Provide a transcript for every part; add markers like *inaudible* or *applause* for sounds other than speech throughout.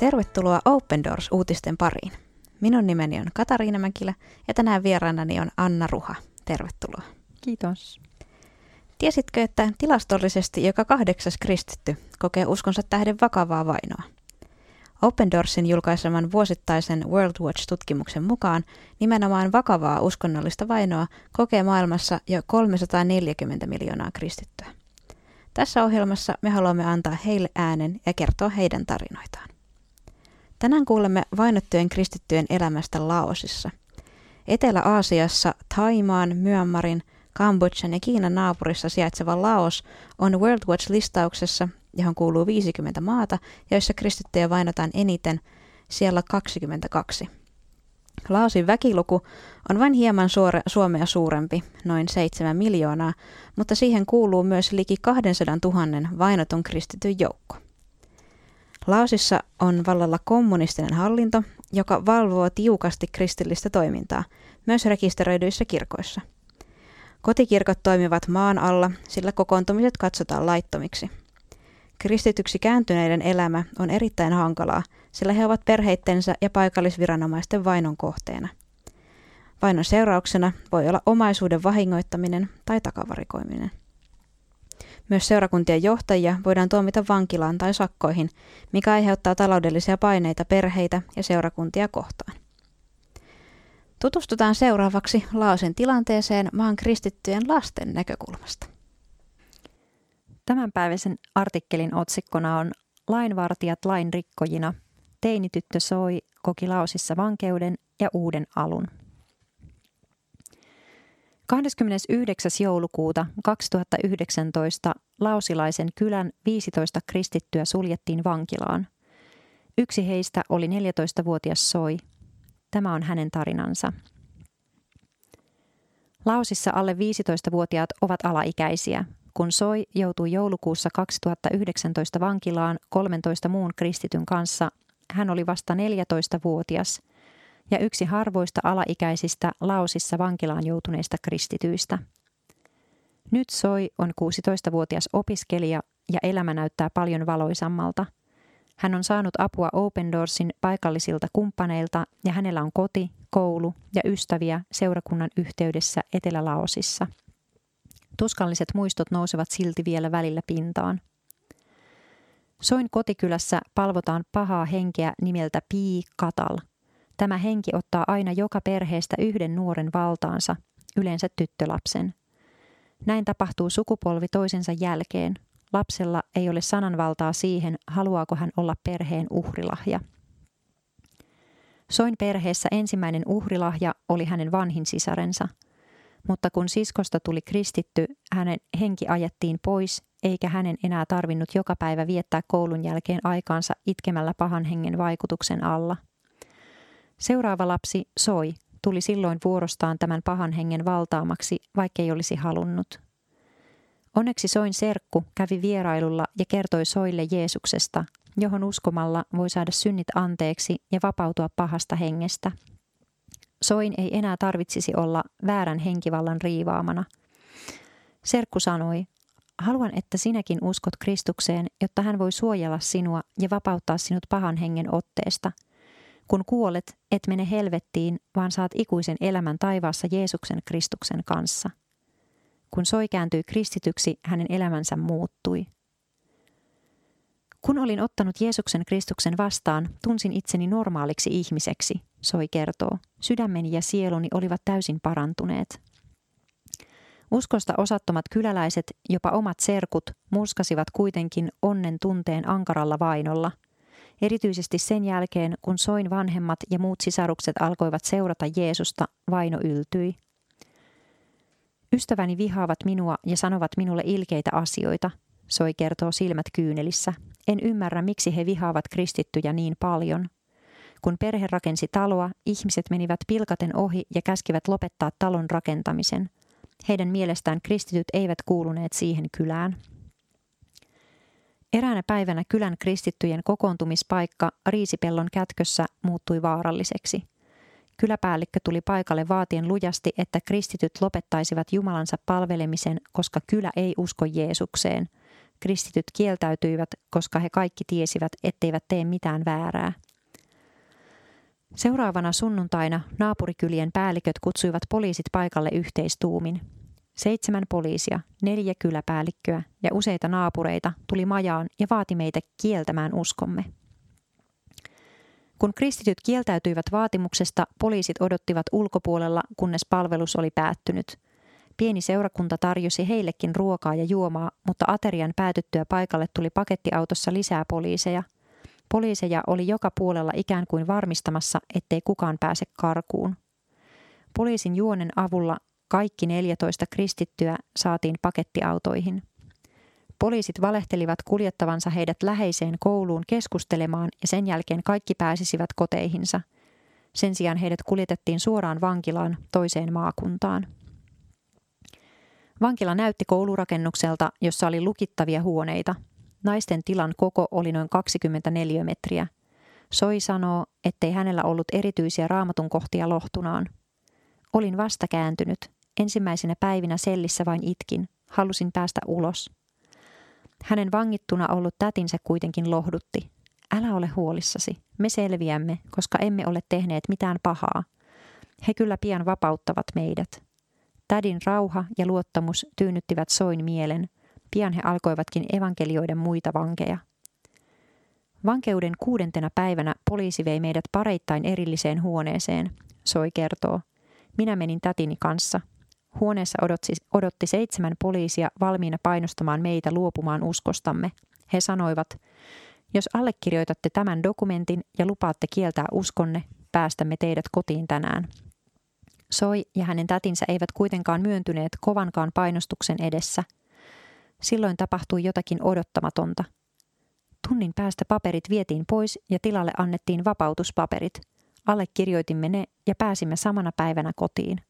Tervetuloa Open Doors-uutisten pariin. Minun nimeni on Katariina Mäkilä ja tänään vieraanani on Anna Ruha. Tervetuloa. Kiitos. Tiesitkö, että tilastollisesti joka kahdeksas kristitty kokee uskonsa tähden vakavaa vainoa? Open Doorsin julkaiseman vuosittaisen World Watch-tutkimuksen mukaan nimenomaan vakavaa uskonnollista vainoa kokee maailmassa jo 340 miljoonaa kristittyä. Tässä ohjelmassa me haluamme antaa heille äänen ja kertoa heidän tarinoitaan. Tänään kuulemme vainottujen kristittyjen elämästä Laosissa. Etelä-Aasiassa, Taimaan, Myanmarin, Kambodjan ja Kiinan naapurissa sijaitseva Laos on World Watch-listauksessa, johon kuuluu 50 maata, joissa kristittyjä vainotaan eniten, siellä 22. Laosin väkiluku on vain hieman suore, Suomea suurempi, noin 7 miljoonaa, mutta siihen kuuluu myös liki 200 000 vainotun kristityn joukko. Laosissa on vallalla kommunistinen hallinto, joka valvoo tiukasti kristillistä toimintaa, myös rekisteröidyissä kirkoissa. Kotikirkot toimivat maan alla, sillä kokoontumiset katsotaan laittomiksi. Kristityksi kääntyneiden elämä on erittäin hankalaa, sillä he ovat perheittensä ja paikallisviranomaisten vainon kohteena. Vainon seurauksena voi olla omaisuuden vahingoittaminen tai takavarikoiminen. Myös seurakuntien johtajia voidaan tuomita vankilaan tai sakkoihin, mikä aiheuttaa taloudellisia paineita perheitä ja seurakuntia kohtaan. Tutustutaan seuraavaksi Laosin tilanteeseen maan kristittyjen lasten näkökulmasta. Tämänpäiväisen artikkelin otsikkona on Lainvartijat lainrikkojina. Teinityttö soi koki Laosissa vankeuden ja uuden alun. 29. joulukuuta 2019 Lausilaisen kylän 15 kristittyä suljettiin vankilaan. Yksi heistä oli 14-vuotias Soi. Tämä on hänen tarinansa. Lausissa alle 15-vuotiaat ovat alaikäisiä. Kun Soi joutui joulukuussa 2019 vankilaan 13 muun kristityn kanssa, hän oli vasta 14-vuotias – ja yksi harvoista alaikäisistä Laosissa vankilaan joutuneista kristityistä. Nyt Soi on 16-vuotias opiskelija ja elämä näyttää paljon valoisammalta. Hän on saanut apua Open Doorsin paikallisilta kumppaneilta ja hänellä on koti, koulu ja ystäviä seurakunnan yhteydessä Etelä-Laosissa. Tuskalliset muistot nousevat silti vielä välillä pintaan. Soin kotikylässä palvotaan pahaa henkeä nimeltä Pii Katal – Tämä henki ottaa aina joka perheestä yhden nuoren valtaansa, yleensä tyttölapsen. Näin tapahtuu sukupolvi toisensa jälkeen. Lapsella ei ole sananvaltaa siihen, haluaako hän olla perheen uhrilahja. Soin perheessä ensimmäinen uhrilahja oli hänen vanhin sisarensa. Mutta kun siskosta tuli kristitty, hänen henki ajettiin pois, eikä hänen enää tarvinnut joka päivä viettää koulun jälkeen aikaansa itkemällä pahan hengen vaikutuksen alla – Seuraava lapsi, Soi, tuli silloin vuorostaan tämän pahan hengen valtaamaksi, vaikkei olisi halunnut. Onneksi Soin serkku kävi vierailulla ja kertoi Soille Jeesuksesta, johon uskomalla voi saada synnit anteeksi ja vapautua pahasta hengestä. Soin ei enää tarvitsisi olla väärän henkivallan riivaamana. Serkku sanoi, haluan, että sinäkin uskot Kristukseen, jotta hän voi suojella sinua ja vapauttaa sinut pahan hengen otteesta – kun kuolet, et mene helvettiin, vaan saat ikuisen elämän taivaassa Jeesuksen Kristuksen kanssa. Kun Soi kääntyi kristityksi, hänen elämänsä muuttui. Kun olin ottanut Jeesuksen Kristuksen vastaan, tunsin itseni normaaliksi ihmiseksi, Soi kertoo. Sydämeni ja sieluni olivat täysin parantuneet. Uskosta osattomat kyläläiset, jopa omat serkut, murskasivat kuitenkin onnen tunteen ankaralla vainolla – Erityisesti sen jälkeen, kun Soin vanhemmat ja muut sisarukset alkoivat seurata Jeesusta, vaino yltyi. Ystäväni vihaavat minua ja sanovat minulle ilkeitä asioita, Soi kertoo silmät kyynelissä. En ymmärrä, miksi he vihaavat kristittyjä niin paljon. Kun perhe rakensi taloa, ihmiset menivät pilkaten ohi ja käskivät lopettaa talon rakentamisen. Heidän mielestään kristityt eivät kuuluneet siihen kylään. Eräänä päivänä kylän kristittyjen kokoontumispaikka Riisipellon kätkössä muuttui vaaralliseksi. Kyläpäällikkö tuli paikalle vaatien lujasti, että kristityt lopettaisivat Jumalansa palvelemisen, koska kylä ei usko Jeesukseen. kristityt kieltäytyivät, koska he kaikki tiesivät, etteivät tee mitään väärää. Seuraavana sunnuntaina naapurikylien päälliköt kutsuivat poliisit paikalle yhteistuumin. Seitsemän poliisia, neljä kyläpäällikköä ja useita naapureita tuli majaan ja vaati meitä kieltämään uskomme. Kun kristityt kieltäytyivät vaatimuksesta, poliisit odottivat ulkopuolella, kunnes palvelus oli päättynyt. Pieni seurakunta tarjosi heillekin ruokaa ja juomaa, mutta aterian päätyttyä paikalle tuli pakettiautossa lisää poliiseja. Poliiseja oli joka puolella ikään kuin varmistamassa, ettei kukaan pääse karkuun. Poliisin juonen avulla kaikki 14 kristittyä saatiin pakettiautoihin. Poliisit valehtelivat kuljettavansa heidät läheiseen kouluun keskustelemaan ja sen jälkeen kaikki pääsisivät koteihinsa. Sen sijaan heidät kuljetettiin suoraan vankilaan toiseen maakuntaan. Vankila näytti koulurakennukselta, jossa oli lukittavia huoneita. Naisten tilan koko oli noin 24 metriä. Soi sanoo, ettei hänellä ollut erityisiä raamatun kohtia lohtunaan. Olin vasta kääntynyt. Ensimmäisenä päivinä sellissä vain itkin. Halusin päästä ulos. Hänen vangittuna ollut tätinsä kuitenkin lohdutti. Älä ole huolissasi, me selviämme, koska emme ole tehneet mitään pahaa. He kyllä pian vapauttavat meidät. Tädin rauha ja luottamus tyynnyttivät soin mielen. Pian he alkoivatkin evankelioiden muita vankeja. Vankeuden kuudentena päivänä poliisi vei meidät pareittain erilliseen huoneeseen, Soi kertoo. Minä menin tätini kanssa. Huoneessa odotti, odotti seitsemän poliisia valmiina painostamaan meitä luopumaan uskostamme. He sanoivat, jos allekirjoitatte tämän dokumentin ja lupaatte kieltää uskonne, päästämme teidät kotiin tänään. Soi ja hänen tätinsä eivät kuitenkaan myöntyneet kovankaan painostuksen edessä. Silloin tapahtui jotakin odottamatonta. Tunnin päästä paperit vietiin pois ja tilalle annettiin vapautuspaperit. Allekirjoitimme ne ja pääsimme samana päivänä kotiin.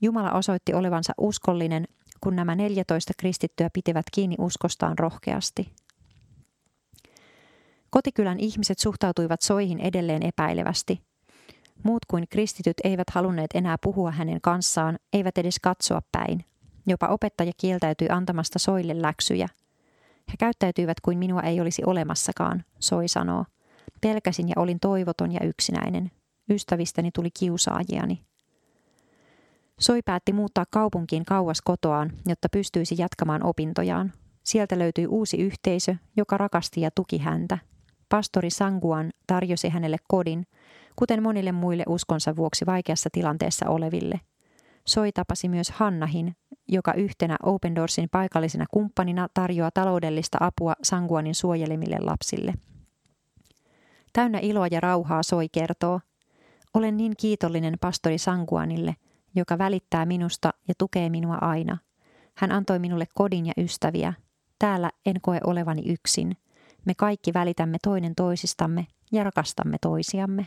Jumala osoitti olevansa uskollinen, kun nämä 14 kristittyä pitivät kiinni uskostaan rohkeasti. Kotikylän ihmiset suhtautuivat soihin edelleen epäilevästi. Muut kuin kristityt eivät halunneet enää puhua hänen kanssaan, eivät edes katsoa päin. Jopa opettaja kieltäytyi antamasta soille läksyjä. He käyttäytyivät kuin minua ei olisi olemassakaan, soi sanoo. Pelkäsin ja olin toivoton ja yksinäinen. Ystävistäni tuli kiusaajiani. Soi päätti muuttaa kaupunkiin kauas kotoaan, jotta pystyisi jatkamaan opintojaan. Sieltä löytyi uusi yhteisö, joka rakasti ja tuki häntä. Pastori Sanguan tarjosi hänelle kodin, kuten monille muille uskonsa vuoksi vaikeassa tilanteessa oleville. Soi tapasi myös Hannahin, joka yhtenä Open Doorsin paikallisena kumppanina tarjoaa taloudellista apua Sanguanin suojelemille lapsille. Täynnä iloa ja rauhaa Soi kertoo. Olen niin kiitollinen pastori Sanguanille – joka välittää minusta ja tukee minua aina. Hän antoi minulle kodin ja ystäviä. Täällä en koe olevani yksin. Me kaikki välitämme toinen toisistamme ja rakastamme toisiamme.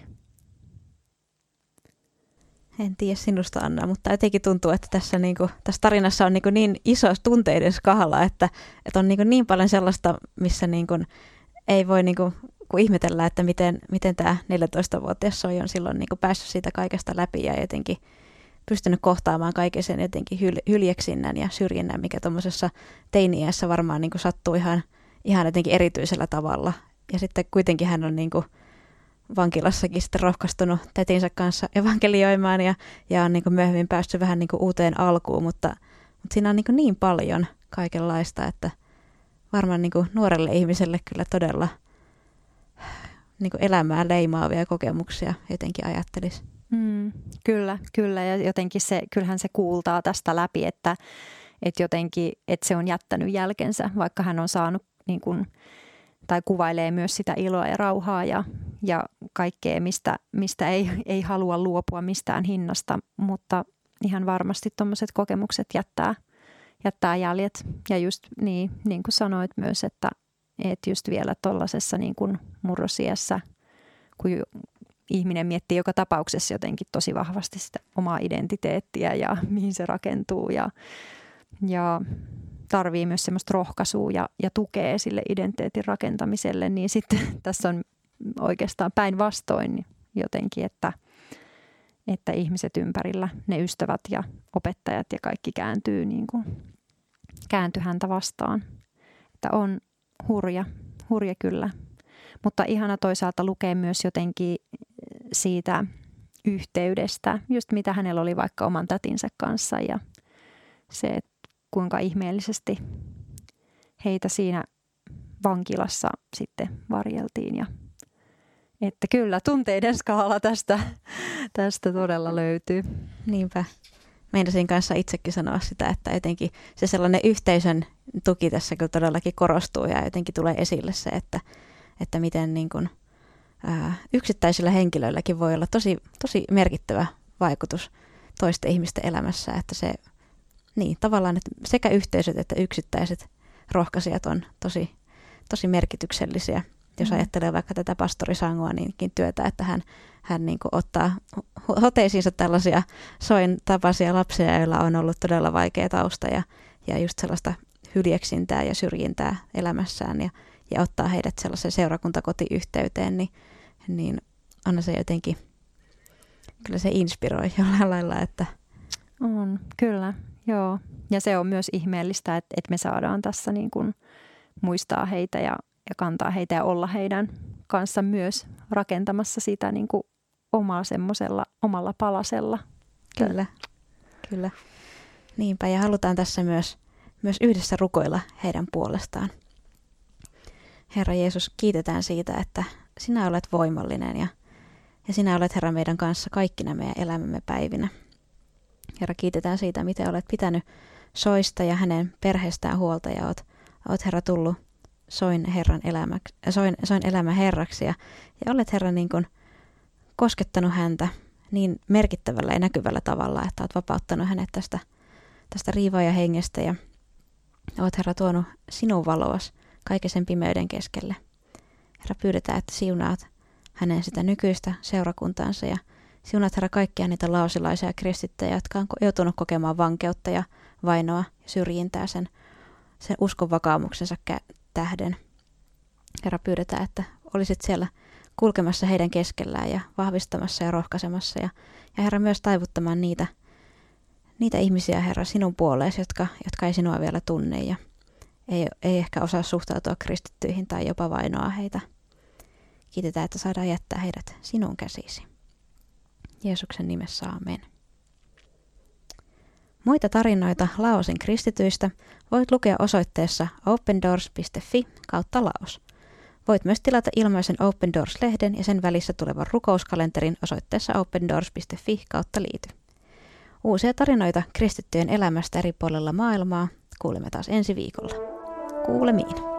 En tiedä sinusta Anna, mutta jotenkin tuntuu, että tässä, niin kuin, tässä tarinassa on niin, kuin niin iso tunteiden skala, että, että on niin, kuin niin paljon sellaista, missä niin kuin ei voi niin kuin, kun ihmetellä, että miten, miten tämä 14-vuotias soi on silloin niin kuin päässyt siitä kaikesta läpi ja jotenkin pystynyt kohtaamaan kaiken sen jotenkin hyl- hyljeksinnän ja syrjinnän, mikä tuommoisessa teiniässä varmaan niin kuin sattuu ihan, ihan jotenkin erityisellä tavalla. Ja sitten kuitenkin hän on niin kuin vankilassakin sitten rohkaistunut tätinsä kanssa evankelioimaan ja, ja on niin kuin myöhemmin päässyt vähän niin kuin uuteen alkuun, mutta, mutta siinä on niin, kuin niin paljon kaikenlaista, että varmaan niin kuin nuorelle ihmiselle kyllä todella niin kuin elämää leimaavia kokemuksia jotenkin ajattelisi. Mm, kyllä, kyllä. Ja jotenkin se, kyllähän se kuultaa tästä läpi, että, että jotenkin, että se on jättänyt jälkensä, vaikka hän on saanut niin kuin, tai kuvailee myös sitä iloa ja rauhaa ja, ja kaikkea, mistä, mistä ei, ei halua luopua mistään hinnasta, mutta ihan varmasti tuommoiset kokemukset jättää, jättää jäljet. Ja just niin, niin kuin sanoit myös, että, että just vielä tuollaisessa niin kuin murrosiässä, kun ihminen miettii joka tapauksessa jotenkin tosi vahvasti sitä omaa identiteettiä ja mihin se rakentuu ja, ja tarvii myös semmoista rohkaisua ja, ja tukea sille identiteetin rakentamiselle, niin sitten *laughs* tässä on oikeastaan päinvastoin jotenkin, että, että ihmiset ympärillä, ne ystävät ja opettajat ja kaikki kääntyy niin kuin, käänty häntä vastaan. että on hurja, hurja kyllä. Mutta ihana toisaalta lukee myös jotenkin siitä yhteydestä, just mitä hänellä oli vaikka oman tätinsä kanssa ja se, että kuinka ihmeellisesti heitä siinä vankilassa sitten varjeltiin ja että kyllä tunteiden skaala tästä, tästä todella löytyy. Niinpä. Meinasin kanssa itsekin sanoa sitä, että jotenkin se sellainen yhteisön tuki tässä kyllä todellakin korostuu ja jotenkin tulee esille se, että, että miten niin kuin, ää, yksittäisillä henkilöilläkin voi olla tosi, tosi merkittävä vaikutus toisten ihmisten elämässä, että se niin, tavallaan että sekä yhteisöt että yksittäiset rohkaisijat on tosi, tosi merkityksellisiä. Jos mm. ajattelee vaikka tätä pastorisangoa niinkin työtä, että hän, hän niin ottaa hoteisiinsa tällaisia soin tapaisia lapsia, joilla on ollut todella vaikea tausta ja, ja just sellaista hyljeksintää ja syrjintää elämässään ja, ja ottaa heidät sellaiseen seurakuntakotiyhteyteen, niin, niin on se jotenkin, kyllä se inspiroi *laughs* jollain lailla, että... On, kyllä. Joo, ja se on myös ihmeellistä, että, että me saadaan tässä niin kuin muistaa heitä ja, ja kantaa heitä ja olla heidän kanssa myös rakentamassa sitä niin kuin omaa semmoisella omalla palasella. Kyllä, kyllä. Niinpä, ja halutaan tässä myös, myös yhdessä rukoilla heidän puolestaan. Herra Jeesus, kiitetään siitä, että sinä olet voimallinen ja, ja sinä olet Herra meidän kanssa kaikkina meidän elämämme päivinä. Herra, kiitetään siitä, miten olet pitänyt soista ja hänen perheestään huolta ja oot, oot Herra tullut soin, Herran elämäksi, soin, soin elämä Herraksi ja, ja olet Herra niin kuin koskettanut häntä niin merkittävällä ja näkyvällä tavalla, että olet vapauttanut hänet tästä, tästä riivaa hengestä ja olet Herra tuonut sinun valoas kaiken sen pimeyden keskelle. Herra, pyydetään, että siunaat hänen sitä nykyistä seurakuntaansa ja Siunat Herra kaikkia niitä laosilaisia kristittyjä, jotka on joutunut kokemaan vankeutta ja vainoa ja syrjintää sen, sen uskon vakaumuksensa tähden. Herra, pyydetään, että olisit siellä kulkemassa heidän keskellään ja vahvistamassa ja rohkaisemassa. Ja, ja Herra, myös taivuttamaan niitä, niitä ihmisiä, Herra, sinun puoleesi, jotka, jotka ei sinua vielä tunne ja ei, ei ehkä osaa suhtautua kristittyihin tai jopa vainoa heitä. Kiitetään, että saadaan jättää heidät sinun käsisi. Jeesuksen nimessä amen. Muita tarinoita Laosin kristityistä voit lukea osoitteessa opendoors.fi kautta Laos. Voit myös tilata ilmaisen Open Doors-lehden ja sen välissä tulevan rukouskalenterin osoitteessa opendoors.fi kautta liity. Uusia tarinoita kristittyjen elämästä eri puolella maailmaa kuulemme taas ensi viikolla. Kuulemiin.